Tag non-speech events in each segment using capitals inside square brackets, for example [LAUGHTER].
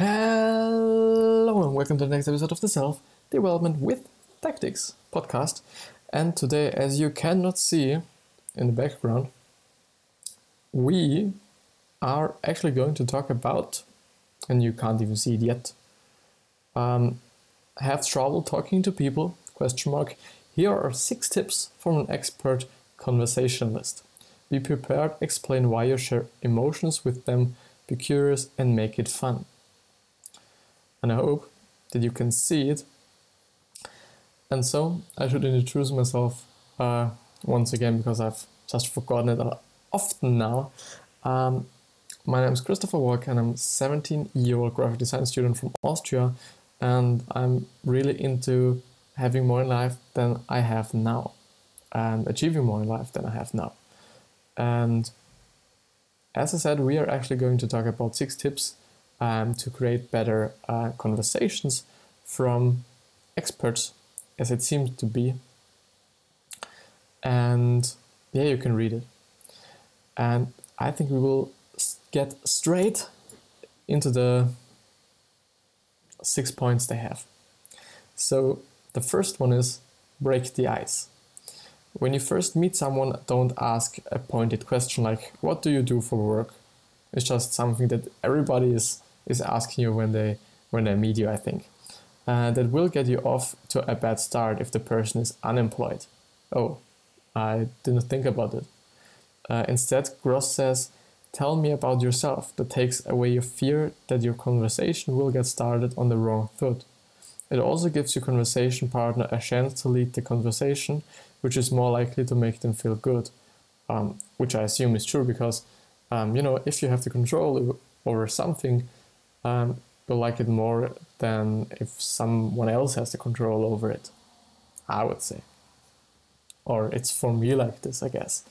Hello and welcome to the next episode of the Self Development with Tactics podcast. And today, as you cannot see in the background, we are actually going to talk about, and you can't even see it yet, um, have trouble talking to people? Question mark. Here are six tips from an expert conversationalist. Be prepared, explain why you share emotions with them, be curious, and make it fun and I hope that you can see it. And so I should introduce myself uh, once again because I've just forgotten it often now. Um, my name is Christopher Walk and I'm a 17 year old graphic design student from Austria and I'm really into having more in life than I have now and achieving more in life than I have now. And as I said, we are actually going to talk about six tips um, to create better uh, conversations from experts, as it seems to be. And yeah, you can read it. And I think we will get straight into the six points they have. So the first one is break the ice. When you first meet someone, don't ask a pointed question like, What do you do for work? It's just something that everybody is is asking you when they when they meet you. I think uh, that will get you off to a bad start if the person is unemployed. Oh, I didn't think about it. Uh, instead, Gross says, "Tell me about yourself." That takes away your fear that your conversation will get started on the wrong foot. It also gives your conversation partner a chance to lead the conversation, which is more likely to make them feel good. Um, which I assume is true because, um, you know, if you have the control over something, um, will like it more than if someone else has the control over it. I would say. Or it's for me like this, I guess.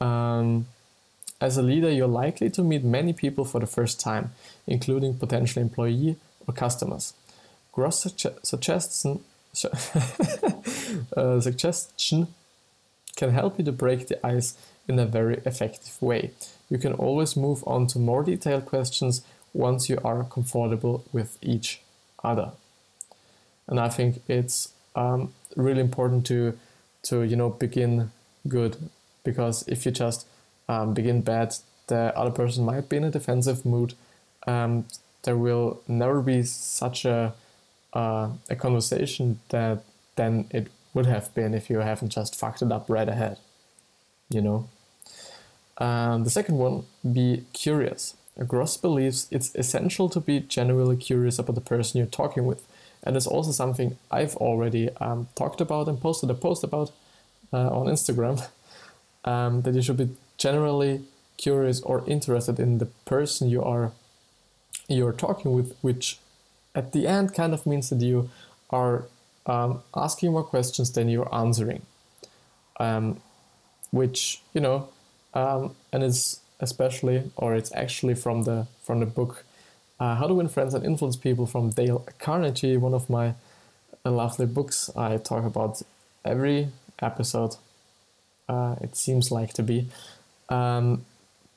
Um, as a leader, you're likely to meet many people for the first time, including potential employee or customers. Gross suge- suggestion, [LAUGHS] uh, suggestion can help you to break the ice in a very effective way. You can always move on to more detailed questions once you are comfortable with each other. And I think it's um, really important to to you know begin good because if you just um, begin bad, the other person might be in a defensive mood. Um, there will never be such a uh, a conversation that then it would have been if you haven't just fucked it up right ahead. You know. Um, the second one, be curious. Gross believes it's essential to be genuinely curious about the person you're talking with, and it's also something I've already um, talked about and posted a post about uh, on Instagram. [LAUGHS] Um, that you should be generally curious or interested in the person you are you're talking with, which at the end kind of means that you are um, asking more questions than you're answering. Um, which you know, um, and it's especially, or it's actually from the from the book uh, How to Win Friends and Influence People from Dale Carnegie, one of my lovely books. I talk about every episode. Uh, it seems like to be, um,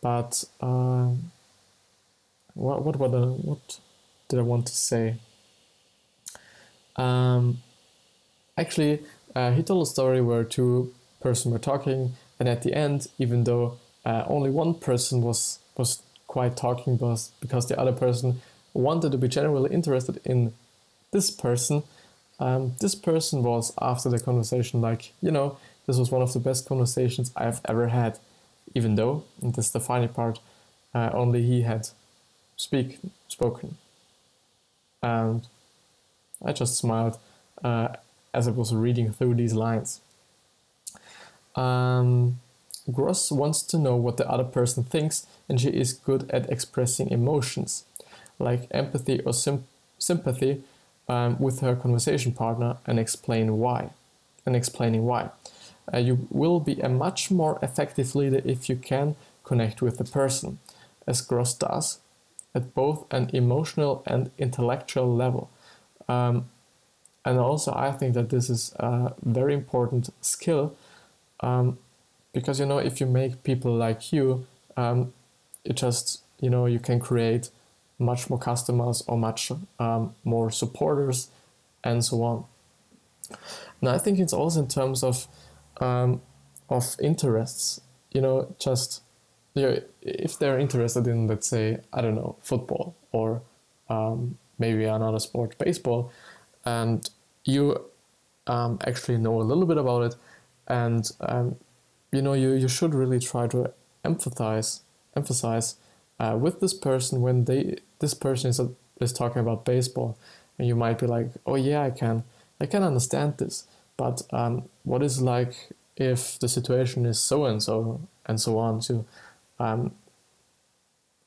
but uh, what what what what did I want to say? Um, actually, uh, he told a story where two persons were talking, and at the end, even though uh, only one person was was quite talking because because the other person wanted to be generally interested in this person. Um, this person was after the conversation like you know this was one of the best conversations I've ever had, even though and this is the funny part, uh, only he had speak spoken, and I just smiled uh, as I was reading through these lines. Um, Gross wants to know what the other person thinks, and she is good at expressing emotions, like empathy or sim- sympathy, um, with her conversation partner, and explain why. And explaining why. Uh, you will be a much more effective leader if you can connect with the person, as Gross does, at both an emotional and intellectual level. Um, and also, I think that this is a very important skill um, because you know if you make people like you um, it just you know you can create much more customers or much um, more supporters and so on. And I think it's also in terms of um, of interests. You know, just you know, if they're interested in, let's say, I don't know, football or um, maybe another sport, baseball, and you um, actually know a little bit about it, and um, you know, you, you should really try to emphasize emphasize uh, with this person when they this person is is talking about baseball, and you might be like, oh yeah, I can I can understand this, but um, what is like if the situation is so and so and so on? So um,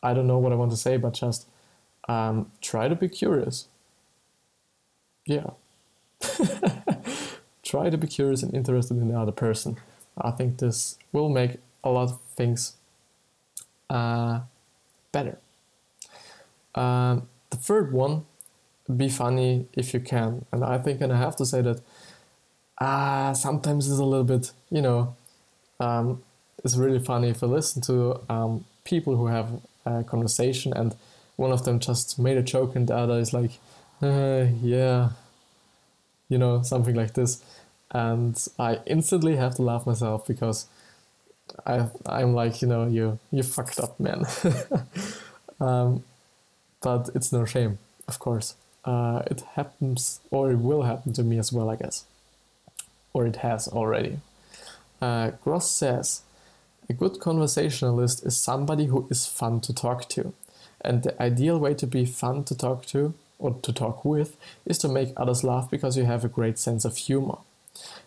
I don't know what I want to say, but just um, try to be curious. Yeah. [LAUGHS] try to be curious and interested in the other person. I think this will make a lot of things uh, better. Um, the third one, be funny if you can. And I think, and I have to say that uh, sometimes it's a little bit, you know, um, it's really funny if you listen to um, people who have a conversation and one of them just made a joke and the other is like, uh, yeah, you know, something like this. And I instantly have to laugh myself because I, I'm like, you know, you, you fucked up, man. [LAUGHS] um, but it's no shame, of course. Uh, it happens, or it will happen to me as well, I guess. Or it has already. Uh, Gross says, a good conversationalist is somebody who is fun to talk to. And the ideal way to be fun to talk to or to talk with is to make others laugh because you have a great sense of humor.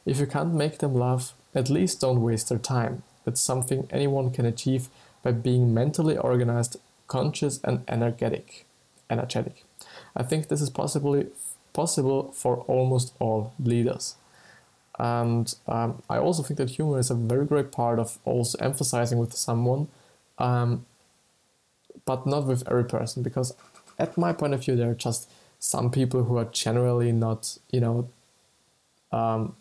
If you can't make them laugh, at least don't waste their time. That's something anyone can achieve by being mentally organized, conscious, and energetic. Energetic. I think this is possibly possible for almost all leaders. And um, I also think that humor is a very great part of also emphasizing with someone, um, but not with every person, because at my point of view, there are just some people who are generally not, you know, um,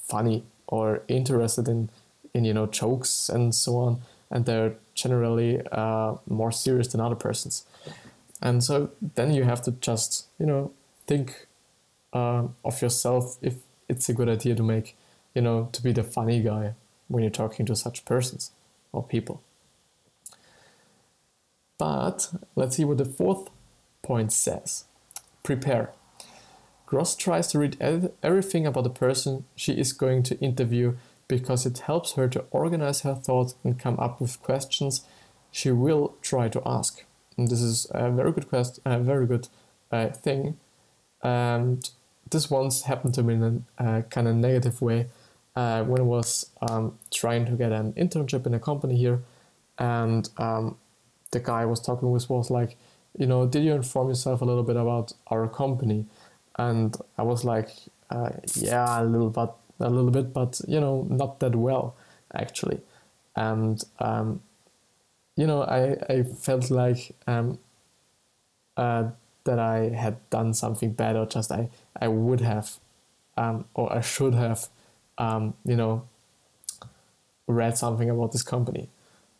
funny or interested in, in, you know, jokes and so on, and they're generally uh, more serious than other persons. And so then you have to just, you know, think uh, of yourself if it's a good idea to make, you know, to be the funny guy when you're talking to such persons or people. But let's see what the fourth point says. Prepare. Gross tries to read everything about the person she is going to interview because it helps her to organize her thoughts and come up with questions she will try to ask. And this is a very good question, a very good uh, thing. And this once happened to me in a uh, kind of negative way uh, when I was um, trying to get an internship in a company here, and um, the guy I was talking with was like, you know, did you inform yourself a little bit about our company? And I was like, uh, yeah, a little bit, a little bit, but you know, not that well actually. And um, you know, I I felt like um, uh, that I had done something bad or just I, I would have um, or I should have, um, you know, read something about this company.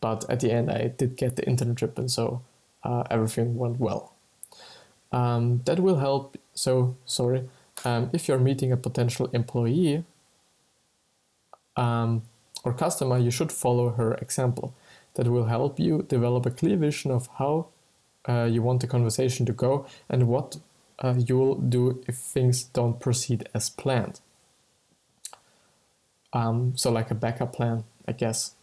But at the end, I did get the internship, and so uh, everything went well. Um, that will help. So, sorry, um, if you're meeting a potential employee um, or customer, you should follow her example. That will help you develop a clear vision of how uh, you want the conversation to go and what uh, you'll do if things don't proceed as planned. Um, so, like a backup plan, I guess.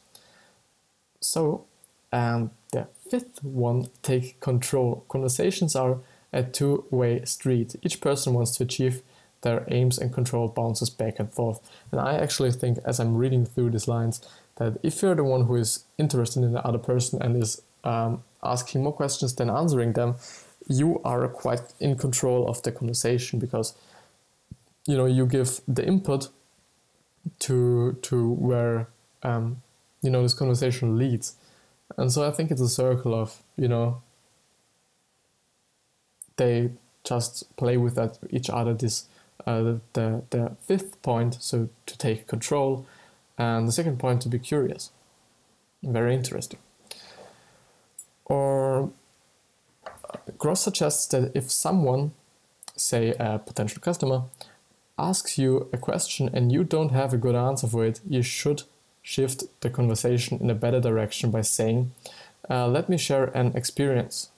So, and the fifth one take control. Conversations are a two way street. Each person wants to achieve their aims and control bounces back and forth. And I actually think, as I'm reading through these lines, that if you're the one who is interested in the other person and is um, asking more questions than answering them, you are quite in control of the conversation because you know you give the input to to where um, you know this conversation leads, and so I think it's a circle of you know they just play with that each other. This uh, the the fifth point, so to take control, and the second point to be curious. Very interesting or Gross suggests that if someone, say a potential customer, asks you a question and you don't have a good answer for it, you should shift the conversation in a better direction by saying, uh, Let me share an experience.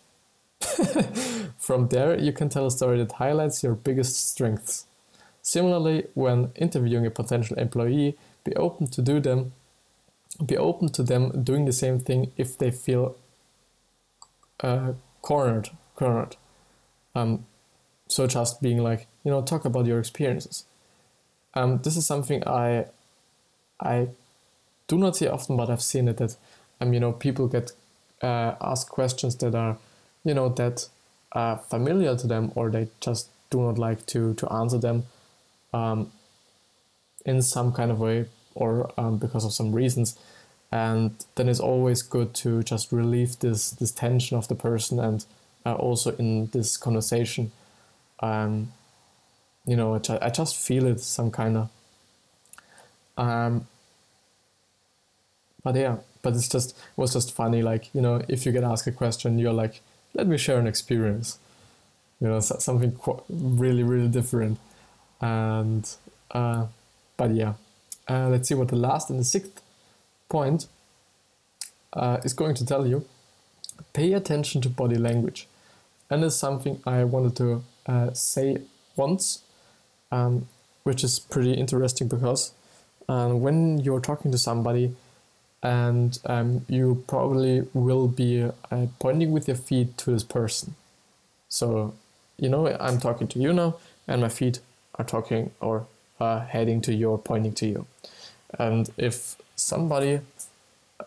[LAUGHS] From there, you can tell a story that highlights your biggest strengths. Similarly, when interviewing a potential employee, be open to do them be open to them doing the same thing if they feel uh, cornered cornered um, so just being like you know talk about your experiences um, this is something i i do not see often but i've seen it that um, you know people get uh, asked questions that are you know that familiar to them or they just do not like to to answer them um, in some kind of way or um, because of some reasons. And then it's always good to just relieve this this tension of the person and uh, also in this conversation um, you know I, I just feel it some kind of um, but yeah but it's just it was just funny like you know if you get asked a question you're like let me share an experience you know something qu- really really different and uh, but yeah uh, let's see what the last and the sixth point uh, is going to tell you. Pay attention to body language. And it's something I wanted to uh, say once, um, which is pretty interesting because uh, when you're talking to somebody and um, you probably will be uh, pointing with your feet to this person. So, you know, I'm talking to you now, and my feet are talking or uh, heading to you or pointing to you. And if somebody,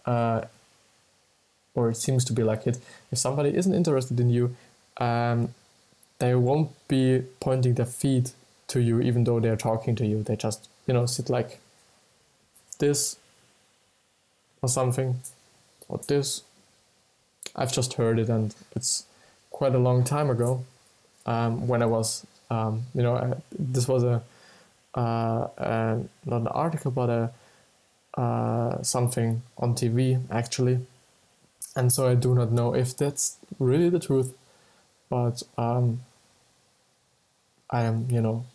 uh, or it seems to be like it, if somebody isn't interested in you, um, they won't be pointing their feet to you even though they're talking to you. They just, you know, sit like this or something, or this. I've just heard it, and it's quite a long time ago um, when I was, um, you know, I, this was a uh, not an article, but a uh, something on TV actually. And so I do not know if that's really the truth, but um, I am, you know,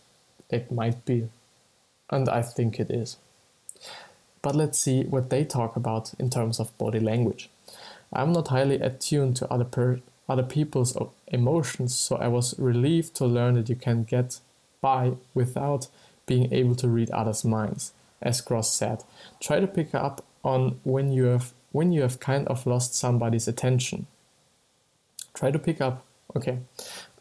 it might be, and I think it is. But let's see what they talk about in terms of body language. I'm not highly attuned to other per- other people's emotions, so I was relieved to learn that you can get by without being able to read others' minds as Gross said. Try to pick up on when you have when you have kind of lost somebody's attention. Try to pick up. Okay,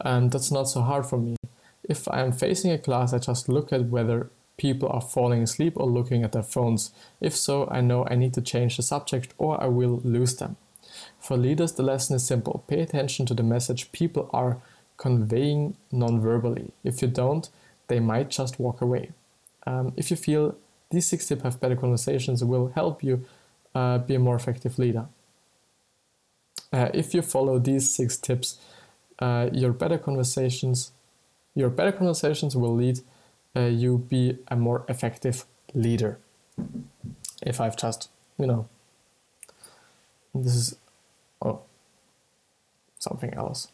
um, that's not so hard for me. If I am facing a class, I just look at whether people are falling asleep or looking at their phones. If so, I know I need to change the subject or I will lose them. For leaders, the lesson is simple pay attention to the message people are conveying non-verbally. If you don't, they might just walk away. Um, if you feel these six tips have better conversations will help you uh, be a more effective leader. Uh, if you follow these six tips, uh, your better conversations, your better conversations will lead uh, you be a more effective leader. If I've just, you know, this is oh, something else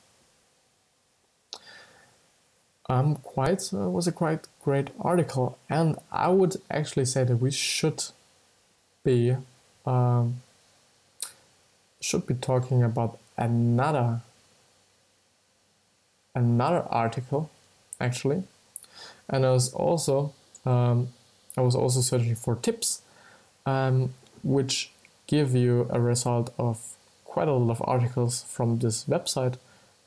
um, quite uh, was a quite great article, and I would actually say that we should be um, should be talking about another another article actually, and I was also um, I was also searching for tips, um, which give you a result of quite a lot of articles from this website.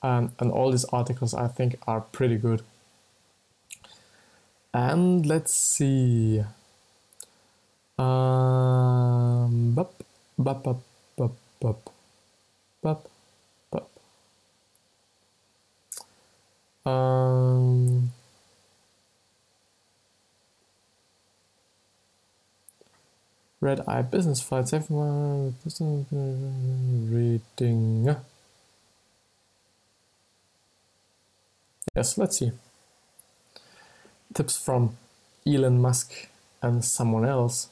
Um, and all these articles I think are pretty good. And let's see. Um, bup, bup, bup, bup, bup, bup, bup. Um, Red Eye Business Fights. Everyone reading. Yes, let's see tips from Elon Musk and someone else.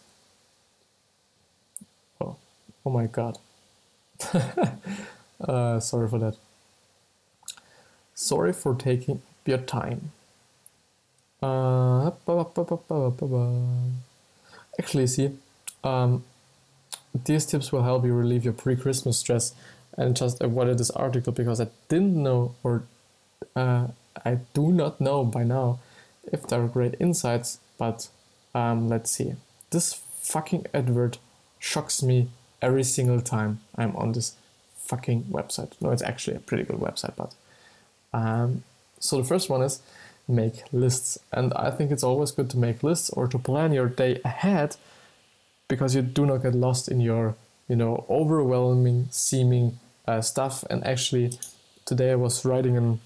Oh, oh my god. [LAUGHS] uh, sorry for that. Sorry for taking your time. Uh, actually, see, um, these tips will help you relieve your pre-Christmas stress and just avoided this article because I didn't know or uh, I do not know by now if there are great insights, but um, let's see. This fucking advert shocks me every single time I'm on this fucking website. No, it's actually a pretty good website, but um, so the first one is make lists, and I think it's always good to make lists or to plan your day ahead because you do not get lost in your you know overwhelming seeming uh, stuff. And actually, today I was writing an,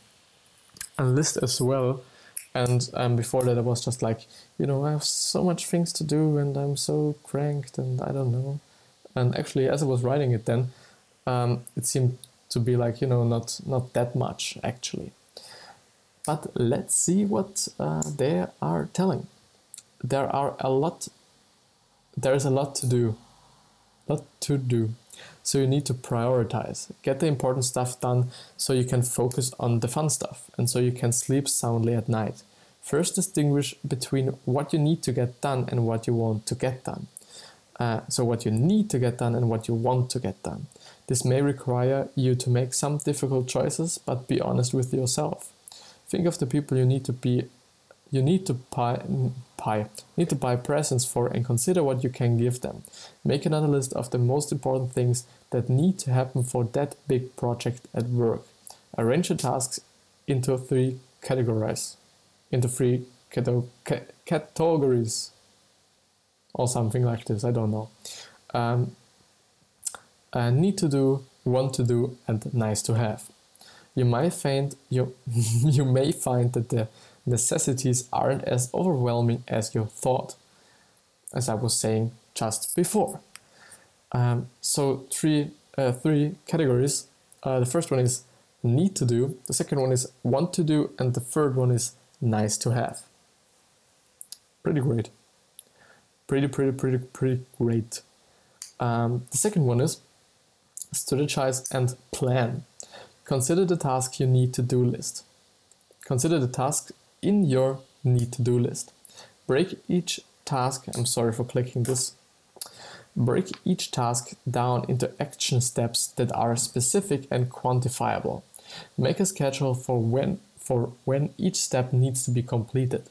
a list as well. And um, before that, I was just like, you know, I have so much things to do and I'm so cranked and I don't know. And actually, as I was writing it then, um, it seemed to be like, you know, not, not that much actually. But let's see what uh, they are telling. There are a lot, there is a lot to do. Lot to do. So you need to prioritize. Get the important stuff done so you can focus on the fun stuff and so you can sleep soundly at night. First, distinguish between what you need to get done and what you want to get done. Uh, so, what you need to get done and what you want to get done. This may require you to make some difficult choices, but be honest with yourself. Think of the people you need to be you need to buy, buy, need to buy presents for and consider what you can give them. Make another list of the most important things that need to happen for that big project at work. Arrange your tasks into three categories, into three categories, or something like this. I don't know. Um, uh, need to do, want to do, and nice to have. You might find you [LAUGHS] you may find that the necessities aren't as overwhelming as you thought, as I was saying just before. Um, so three uh, three categories. Uh, the first one is need to do. The second one is want to do, and the third one is nice to have. Pretty great. Pretty pretty pretty pretty great. Um, the second one is strategize and plan. Consider the task you need to do list. Consider the task in your need to do list. Break each task, I'm sorry for clicking this, break each task down into action steps that are specific and quantifiable. Make a schedule for when, for when each step needs to be completed.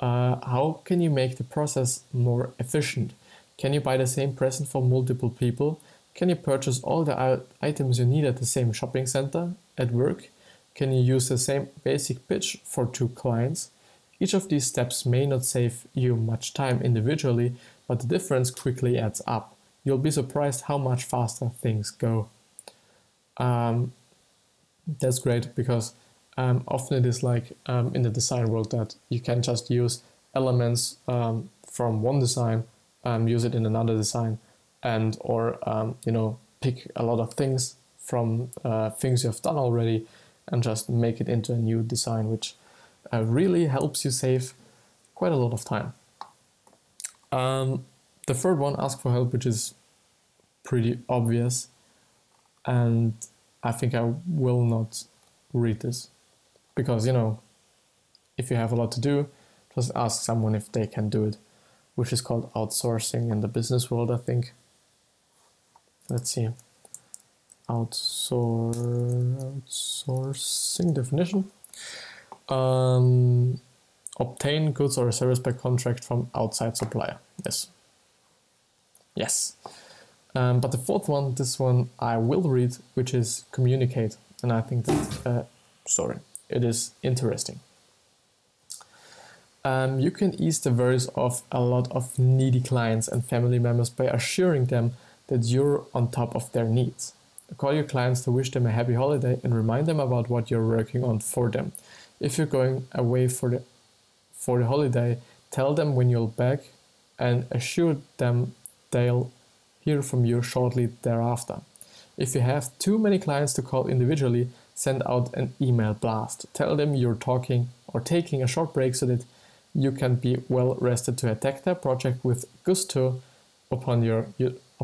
Uh, how can you make the process more efficient? Can you buy the same present for multiple people? Can you purchase all the items you need at the same shopping center, at work? Can you use the same basic pitch for two clients? Each of these steps may not save you much time individually, but the difference quickly adds up. You'll be surprised how much faster things go. Um, that's great because um, often it is like um, in the design world that you can just use elements um, from one design, um, use it in another design, and or um, you know pick a lot of things from uh, things you have done already and just make it into a new design, which uh, really helps you save quite a lot of time. Um, the third one, ask for help, which is pretty obvious, and I think I will not read this because you know, if you have a lot to do, just ask someone if they can do it, which is called outsourcing in the business world, I think. Let's see outsourcing definition. Um, obtain goods or service by contract from outside supplier. Yes. Yes. Um, but the fourth one, this one I will read, which is communicate. And I think that, uh, sorry, it is interesting. Um, you can ease the worries of a lot of needy clients and family members by assuring them that you're on top of their needs. Call your clients to wish them a happy holiday and remind them about what you're working on for them. If you're going away for the for the holiday, tell them when you'll back and assure them they'll hear from you shortly thereafter. If you have too many clients to call individually, send out an email blast. Tell them you're talking or taking a short break so that you can be well rested to attack their project with gusto upon your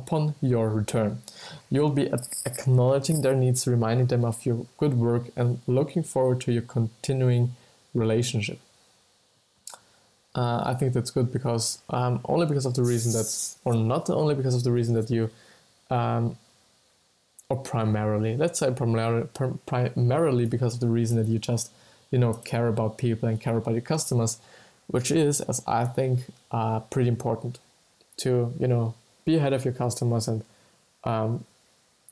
upon your return. You'll be acknowledging their needs, reminding them of your good work, and looking forward to your continuing relationship. Uh, I think that's good because um, only because of the reason that, or not only because of the reason that you, um, or primarily, let's say primarily, primarily because of the reason that you just, you know, care about people and care about your customers, which is, as I think, uh, pretty important to, you know, be ahead of your customers and um,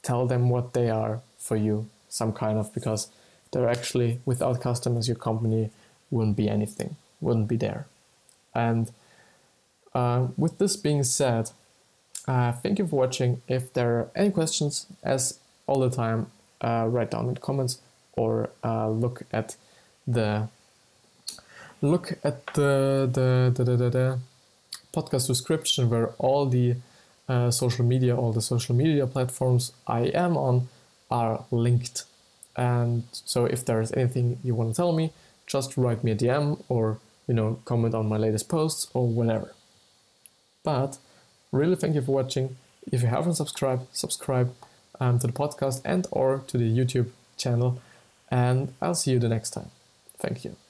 tell them what they are for you, some kind of, because they're actually, without customers, your company wouldn't be anything, wouldn't be there. And uh, with this being said, uh, thank you for watching. If there are any questions, as all the time, uh, write down in the comments or uh, look at the look at the the, the, the, the podcast description where all the uh, social media, all the social media platforms I am on are linked. And so if there's anything you want to tell me, just write me a DM or you know comment on my latest posts or whatever. But really thank you for watching. If you haven't subscribed, subscribe um, to the podcast and or to the YouTube channel. And I'll see you the next time. Thank you.